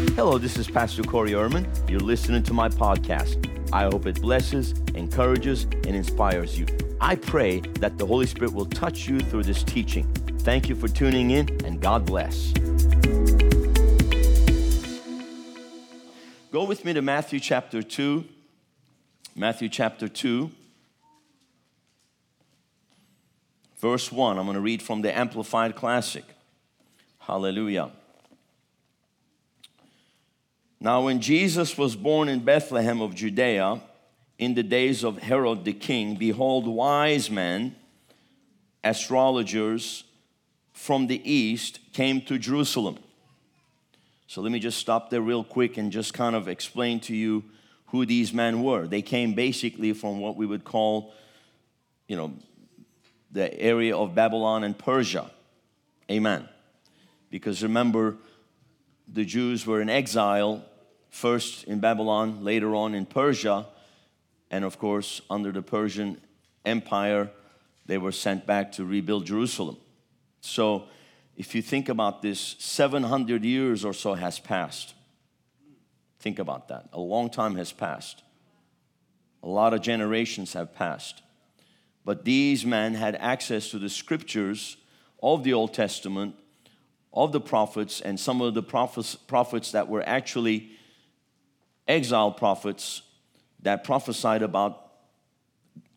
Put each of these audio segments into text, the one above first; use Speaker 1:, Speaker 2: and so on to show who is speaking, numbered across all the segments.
Speaker 1: Hello, this is Pastor Corey Ehrman. You're listening to my podcast. I hope it blesses, encourages, and inspires you. I pray that the Holy Spirit will touch you through this teaching. Thank you for tuning in, and God bless. Go with me to Matthew chapter 2. Matthew chapter 2, verse 1. I'm going to read from the Amplified Classic. Hallelujah. Now, when Jesus was born in Bethlehem of Judea in the days of Herod the king, behold, wise men, astrologers from the east, came to Jerusalem. So, let me just stop there real quick and just kind of explain to you who these men were. They came basically from what we would call, you know, the area of Babylon and Persia. Amen. Because remember, the Jews were in exile first in Babylon, later on in Persia, and of course, under the Persian Empire, they were sent back to rebuild Jerusalem. So, if you think about this, 700 years or so has passed. Think about that. A long time has passed. A lot of generations have passed. But these men had access to the scriptures of the Old Testament, of the prophets, and some of the prophets, prophets that were actually exiled prophets that prophesied about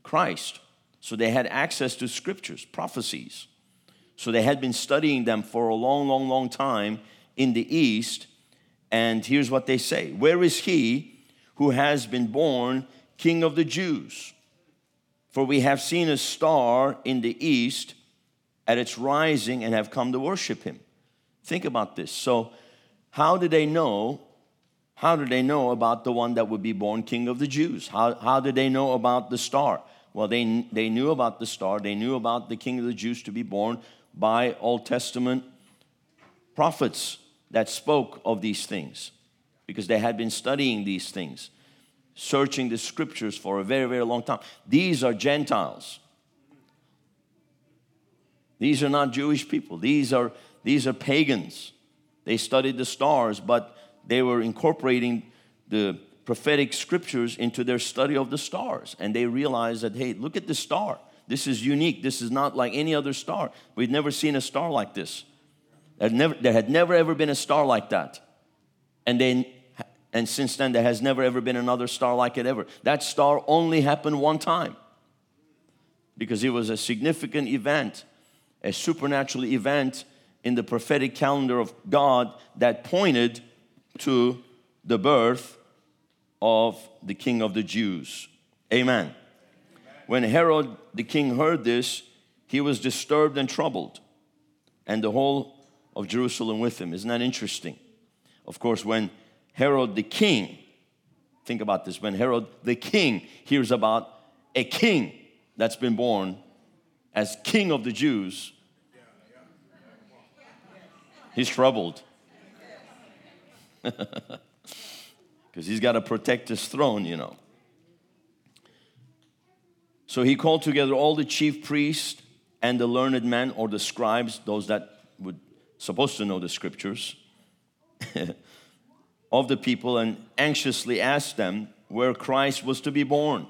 Speaker 1: Christ. So they had access to scriptures, prophecies. So they had been studying them for a long, long, long time in the East. And here's what they say Where is he who has been born King of the Jews? For we have seen a star in the East at its rising and have come to worship him. Think about this. So, how did they know how did they know about the one that would be born king of the Jews? How, how did they know about the star? Well, they, they knew about the star. They knew about the king of the Jews to be born by Old Testament prophets that spoke of these things because they had been studying these things, searching the scriptures for a very, very long time. These are Gentiles. These are not Jewish people. These are, these are pagans. They studied the stars, but they were incorporating the prophetic scriptures into their study of the stars. And they realized that, hey, look at the star. This is unique. This is not like any other star. We've never seen a star like this. There, never, there had never ever been a star like that. And then and since then there has never ever been another star like it ever. That star only happened one time. Because it was a significant event, a supernatural event in the prophetic calendar of God that pointed to the birth of the king of the Jews. Amen. When Herod the king heard this, he was disturbed and troubled, and the whole of Jerusalem with him. Isn't that interesting? Of course, when Herod the king, think about this, when Herod the king hears about a king that's been born as king of the Jews, he's troubled. Because he's got to protect his throne, you know. So he called together all the chief priests and the learned men or the scribes, those that would supposed to know the scriptures, of the people and anxiously asked them where Christ was to be born.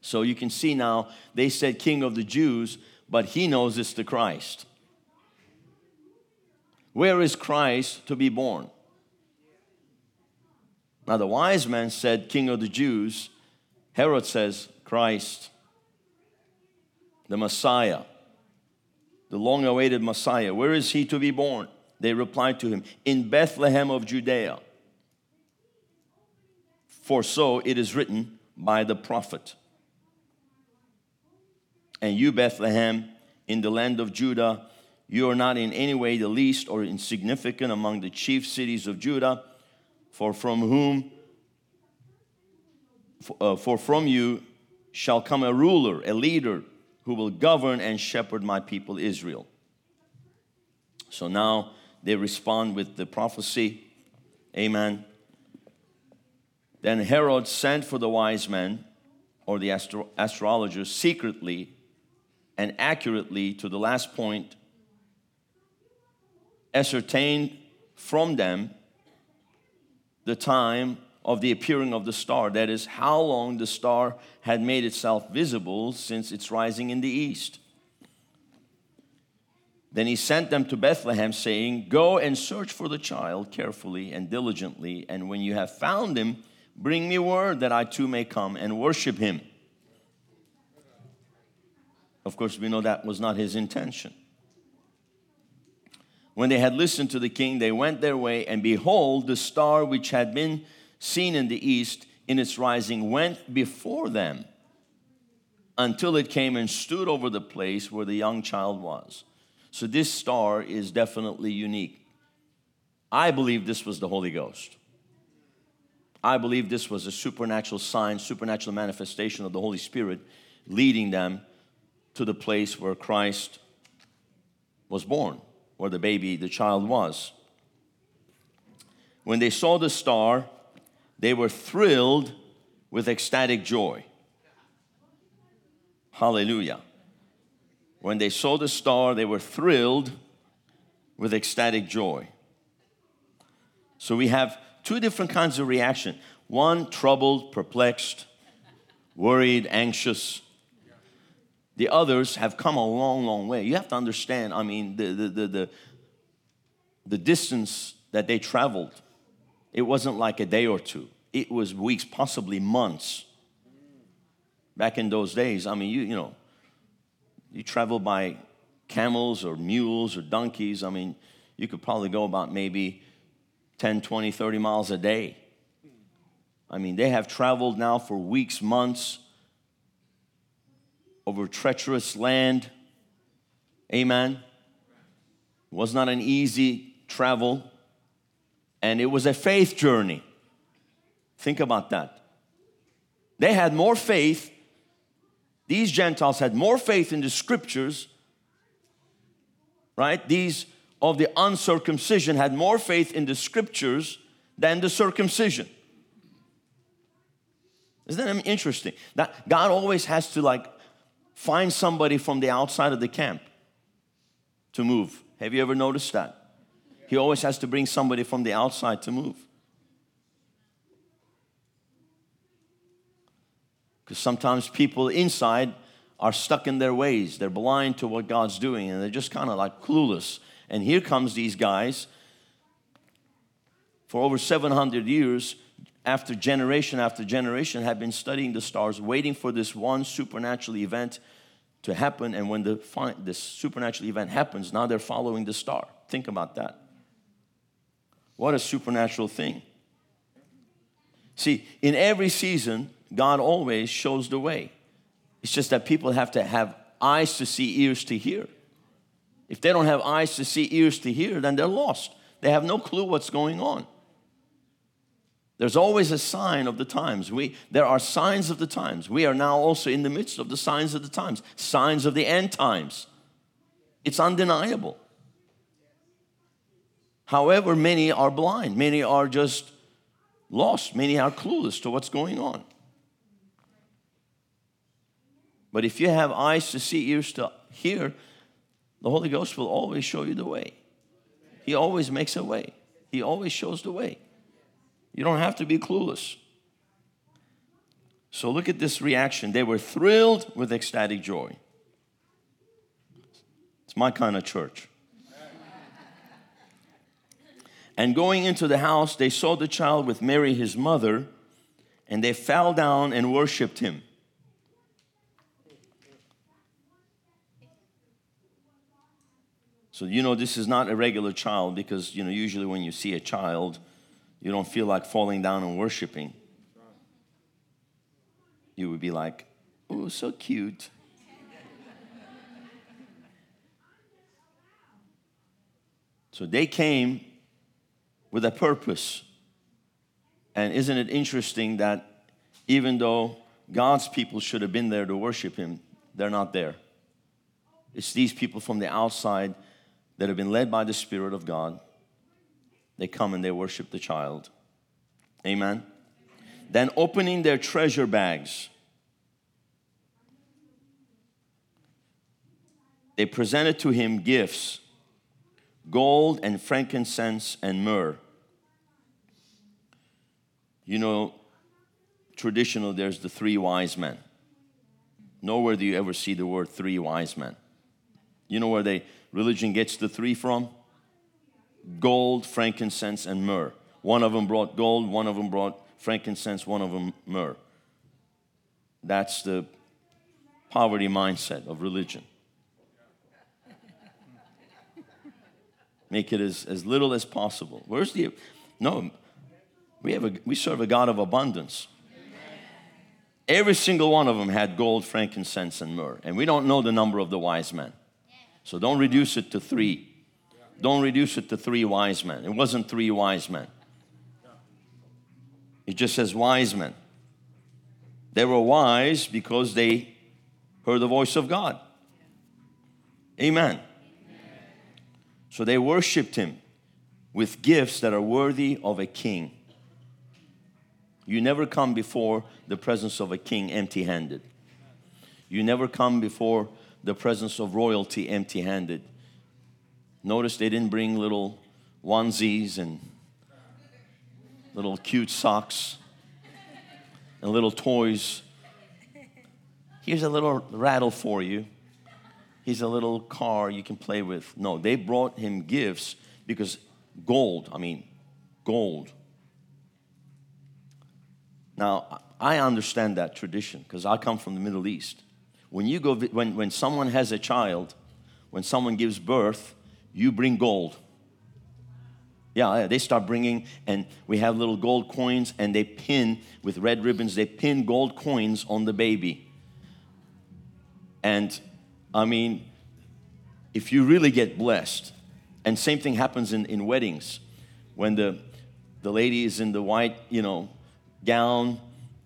Speaker 1: So you can see now they said king of the Jews, but he knows it's the Christ. Where is Christ to be born? Now the wise men said, King of the Jews. Herod says, Christ, the Messiah, the long awaited Messiah. Where is he to be born? They replied to him, In Bethlehem of Judea. For so it is written by the prophet. And you, Bethlehem, in the land of Judah, you are not in any way the least or insignificant among the chief cities of Judah for from whom, uh, for from you shall come a ruler, a leader who will govern and shepherd my people Israel. So now they respond with the prophecy. Amen. Then Herod sent for the wise men or the astro- astrologers secretly and accurately to the last point, ascertained from them the time of the appearing of the star. That is, how long the star had made itself visible since its rising in the east. Then he sent them to Bethlehem, saying, Go and search for the child carefully and diligently, and when you have found him, bring me word that I too may come and worship him. Of course, we know that was not his intention. When they had listened to the king, they went their way, and behold, the star which had been seen in the east in its rising went before them until it came and stood over the place where the young child was. So this star is definitely unique. I believe this was the Holy Ghost. I believe this was a supernatural sign, supernatural manifestation of the Holy Spirit leading them to the place where Christ was born, where the baby, the child was. When they saw the star, they were thrilled with ecstatic joy. Hallelujah. When they saw the star, they were thrilled with ecstatic joy. So we have two different kinds of reaction one, troubled, perplexed, worried, anxious. The others have come a long, long way. You have to understand, I mean, the, the, the, the, the distance that they traveled, it wasn't like a day or two, it was weeks, possibly months. Back in those days, I mean, you, you know, you travel by camels or mules or donkeys, I mean, you could probably go about maybe 10, 20, 30 miles a day. I mean, they have traveled now for weeks, months over treacherous land. Amen. It was not an easy travel, and it was a faith journey. Think about that. They had more faith these Gentiles had more faith in the scriptures, right? These of the uncircumcision had more faith in the scriptures than the circumcision. Isn't that interesting? That God always has to like find somebody from the outside of the camp to move. Have you ever noticed that? He always has to bring somebody from the outside to move. Because sometimes people inside are stuck in their ways. They're blind to what God's doing and they're just kind of like clueless. And here comes these guys for over 700 years after generation after generation have been studying the stars waiting for this one supernatural event to happen and when the this supernatural event happens now they're following the star think about that what a supernatural thing see in every season God always shows the way. It's just that people have to have eyes to see, ears to hear. If they don't have eyes to see, ears to hear, then they're lost. They have no clue what's going on. There's always a sign of the times. We, there are signs of the times. We are now also in the midst of the signs of the times, signs of the end times. It's undeniable. However, many are blind, many are just lost, many are clueless to what's going on. But if you have eyes to see, ears to hear, the Holy Ghost will always show you the way. He always makes a way, He always shows the way. You don't have to be clueless. So look at this reaction. They were thrilled with ecstatic joy. It's my kind of church. And going into the house, they saw the child with Mary, his mother, and they fell down and worshiped him. So you know this is not a regular child because you know usually when you see a child, you don't feel like falling down and worshiping. You would be like, "Oh, so cute." so they came with a purpose. And isn't it interesting that even though God's people should have been there to worship him, they're not there. It's these people from the outside that have been led by the Spirit of God, they come and they worship the child. Amen. Then opening their treasure bags, they presented to him gifts gold and frankincense and myrrh. you know, traditional, there's the three wise men. Nowhere do you ever see the word three wise men. You know where they religion gets the three from? Gold, frankincense, and myrrh. One of them brought gold, one of them brought frankincense, one of them myrrh. That's the poverty mindset of religion. Make it as, as little as possible. Where's the no? We have a we serve a God of abundance. Every single one of them had gold, frankincense, and myrrh. And we don't know the number of the wise men. So don't reduce it to three. Don't reduce it to three wise men. It wasn't three wise men. It just says wise men. They were wise because they heard the voice of God. Amen. So they worshiped him with gifts that are worthy of a king. You never come before the presence of a king empty handed. You never come before the presence of royalty empty handed. Notice they didn't bring little onesies and little cute socks and little toys. Here's a little rattle for you. Here's a little car you can play with. No, they brought him gifts because gold, I mean, gold now, I understand that tradition because I come from the Middle East. When you go, when, when someone has a child, when someone gives birth, you bring gold. Yeah, they start bringing, and we have little gold coins, and they pin with red ribbons, they pin gold coins on the baby. And I mean, if you really get blessed, and same thing happens in, in weddings, when the, the lady is in the white, you know, gown,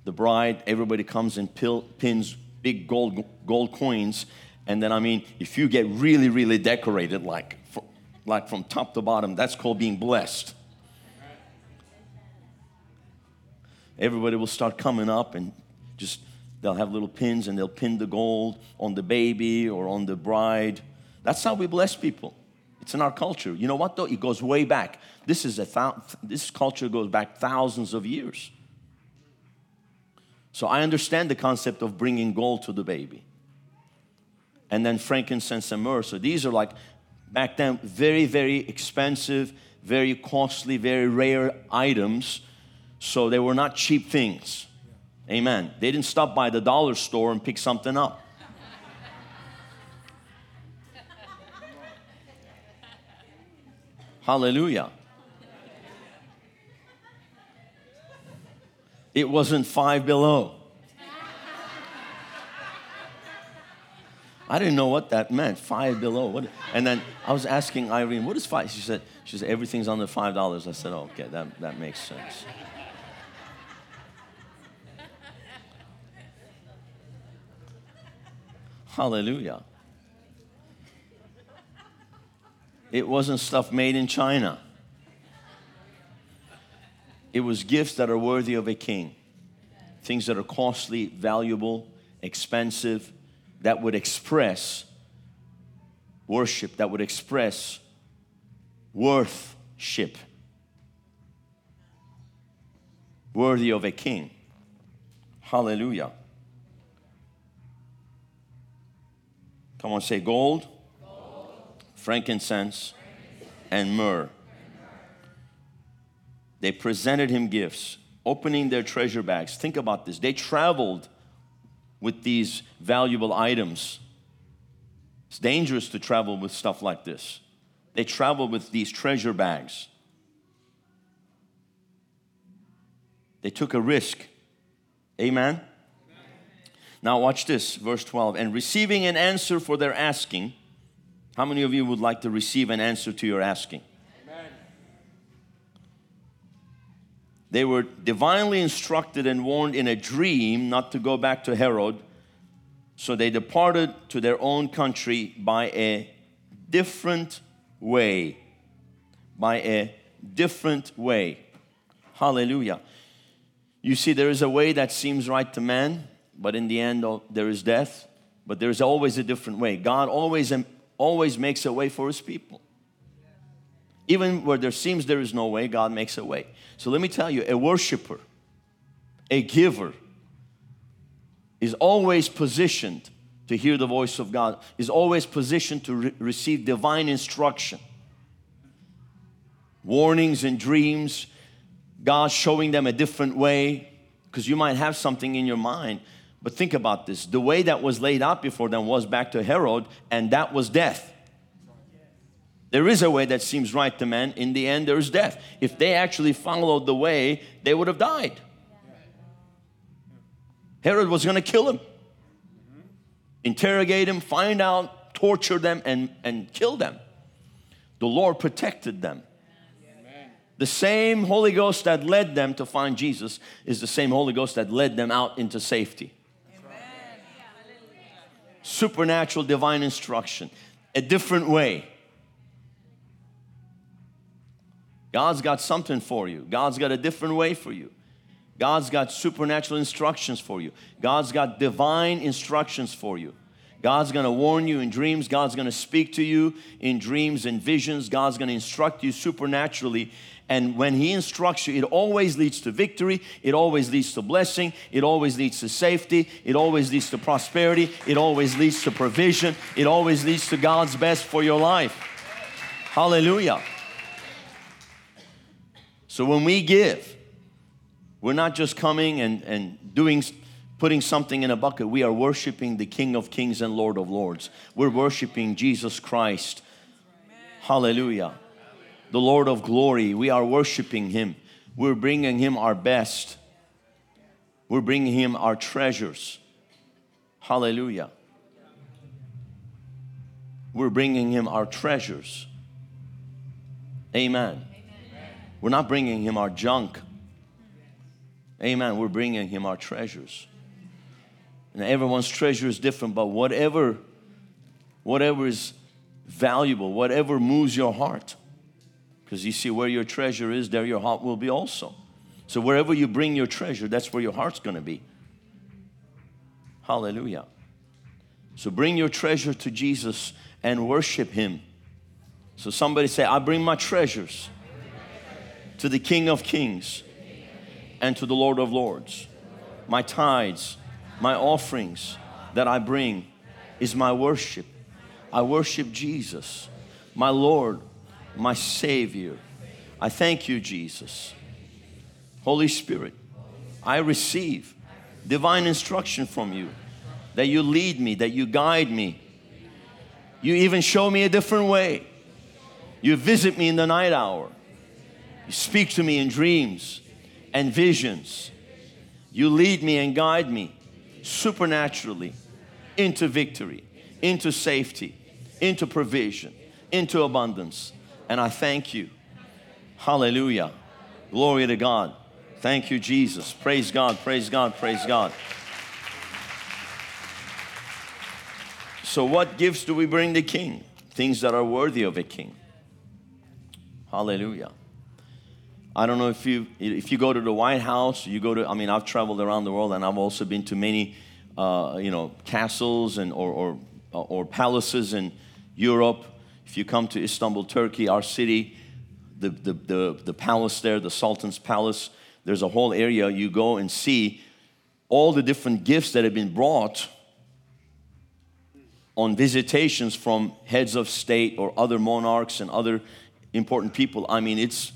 Speaker 1: the bride, everybody comes and pil- pins big gold gold coins, and then I mean, if you get really, really decorated, like like from top to bottom, that's called being blessed. Everybody will start coming up and just they'll have little pins and they'll pin the gold on the baby or on the bride. That's how we bless people. It's in our culture. You know what though? It goes way back. This is a this culture goes back thousands of years. So I understand the concept of bringing gold to the baby. And then frankincense and myrrh. So these are like, back then, very, very expensive, very costly, very rare items. So they were not cheap things. Amen. They didn't stop by the dollar store and pick something up. Hallelujah. it wasn't five below. I didn't know what that meant, five below. What, and then I was asking Irene, what is five? She said, she said, everything's under five dollars. I said, oh, okay, that, that makes sense. Hallelujah. It wasn't stuff made in China. It was gifts that are worthy of a king, things that are costly, valuable, expensive, that would express worship, that would express worthship, worthy of a king. Hallelujah. Come on, say gold, gold. Frankincense, frankincense, and myrrh. They presented him gifts, opening their treasure bags. Think about this. They traveled with these valuable items. It's dangerous to travel with stuff like this. They traveled with these treasure bags. They took a risk. Amen? Amen? Now, watch this, verse 12. And receiving an answer for their asking. How many of you would like to receive an answer to your asking? They were divinely instructed and warned in a dream not to go back to Herod. So they departed to their own country by a different way. By a different way. Hallelujah. You see, there is a way that seems right to man, but in the end, there is death. But there is always a different way. God always, always makes a way for his people. Even where there seems there is no way, God makes a way. So let me tell you, a worshiper, a giver, is always positioned to hear the voice of God, is always positioned to re- receive divine instruction. Warnings and dreams, God showing them a different way, because you might have something in your mind. But think about this the way that was laid out before them was back to Herod, and that was death. There is a way that seems right to men. In the end, there's death. If they actually followed the way, they would have died. Herod was going to kill him, interrogate him, find out, torture them, and, and kill them. The Lord protected them. The same Holy Ghost that led them to find Jesus is the same Holy Ghost that led them out into safety. Supernatural divine instruction, a different way. God's got something for you, God's got a different way for you. God's got supernatural instructions for you. God's got divine instructions for you. God's gonna warn you in dreams. God's gonna speak to you in dreams and visions. God's gonna instruct you supernaturally. And when He instructs you, it always leads to victory. It always leads to blessing. It always leads to safety. It always leads to prosperity. It always leads to provision. It always leads to God's best for your life. Hallelujah. So when we give, we're not just coming and, and doing, putting something in a bucket. We are worshiping the King of Kings and Lord of Lords. We're worshiping Jesus Christ. Hallelujah. The Lord of glory. We are worshiping Him. We're bringing Him our best. We're bringing Him our treasures. Hallelujah. We're bringing Him our treasures. Amen. We're not bringing Him our junk. Amen. We're bringing Him our treasures. And everyone's treasure is different, but whatever, whatever is valuable, whatever moves your heart, because you see, where your treasure is, there your heart will be also. So wherever you bring your treasure, that's where your heart's going to be. Hallelujah. So bring your treasure to Jesus and worship Him. So somebody say, I bring my treasures to the King of Kings and to the Lord of Lords. My tithes, my offerings that I bring is my worship. I worship Jesus, my Lord, my Savior. I thank you, Jesus. Holy Spirit, I receive divine instruction from you that you lead me, that you guide me. You even show me a different way. You visit me in the night hour. You speak to me in dreams and visions. You lead me and guide me supernaturally into victory, into safety, into provision, into abundance. And I thank you. Hallelujah. Glory to God. Thank you, Jesus. Praise God, praise God, praise God. So, what gifts do we bring the king? Things that are worthy of a king. Hallelujah. I don't know if you if you go to the White House, you go to. I mean, I've traveled around the world, and I've also been to many, uh, you know, castles and or, or or palaces in Europe. If you come to Istanbul, Turkey, our city, the, the, the, the palace there, the Sultan's palace, there's a whole area you go and see all the different gifts that have been brought on visitations from heads of state or other monarchs and other important people. I mean, it's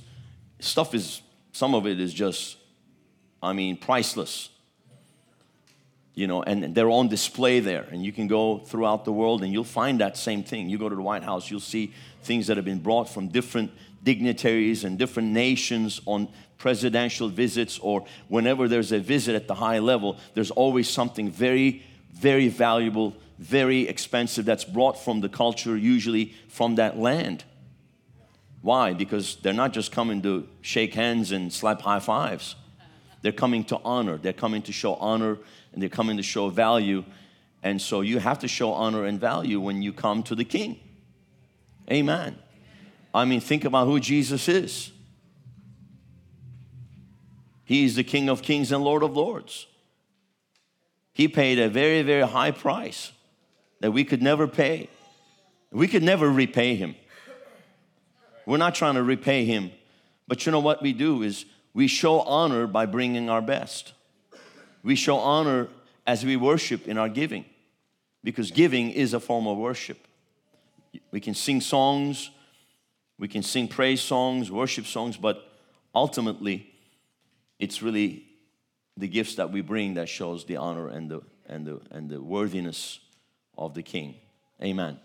Speaker 1: stuff is, some of it is just, I mean, priceless. You know, and they're on display there. And you can go throughout the world and you'll find that same thing. You go to the White House, you'll see things that have been brought from different dignitaries and different nations on presidential visits or whenever there's a visit at the high level, there's always something very, very valuable, very expensive that's brought from the culture, usually from that land. Why? Because they're not just coming to shake hands and slap high fives. They're coming to honor. They're coming to show honor and they're coming to show value. And so you have to show honor and value when you come to the king. Amen. I mean, think about who Jesus is. He is the King of Kings and Lord of Lords. He paid a very, very high price that we could never pay. We could never repay him. We're not trying to repay him. But you know what we do is we show honor by bringing our best. We show honor as we worship in our giving because giving is a form of worship. We can sing songs, we can sing praise songs, worship songs, but ultimately it's really the gifts that we bring that shows the honor and the and the and the worthiness of the king. Amen.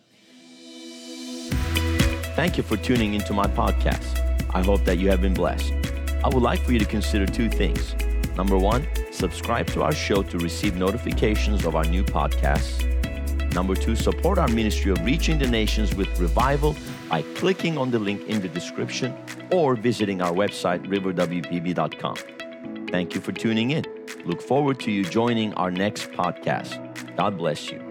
Speaker 1: Thank you for tuning into my podcast. I hope that you have been blessed. I would like for you to consider two things. Number one, subscribe to our show to receive notifications of our new podcasts. Number two, support our ministry of reaching the nations with revival by clicking on the link in the description or visiting our website, riverwpb.com. Thank you for tuning in. Look forward to you joining our next podcast. God bless you.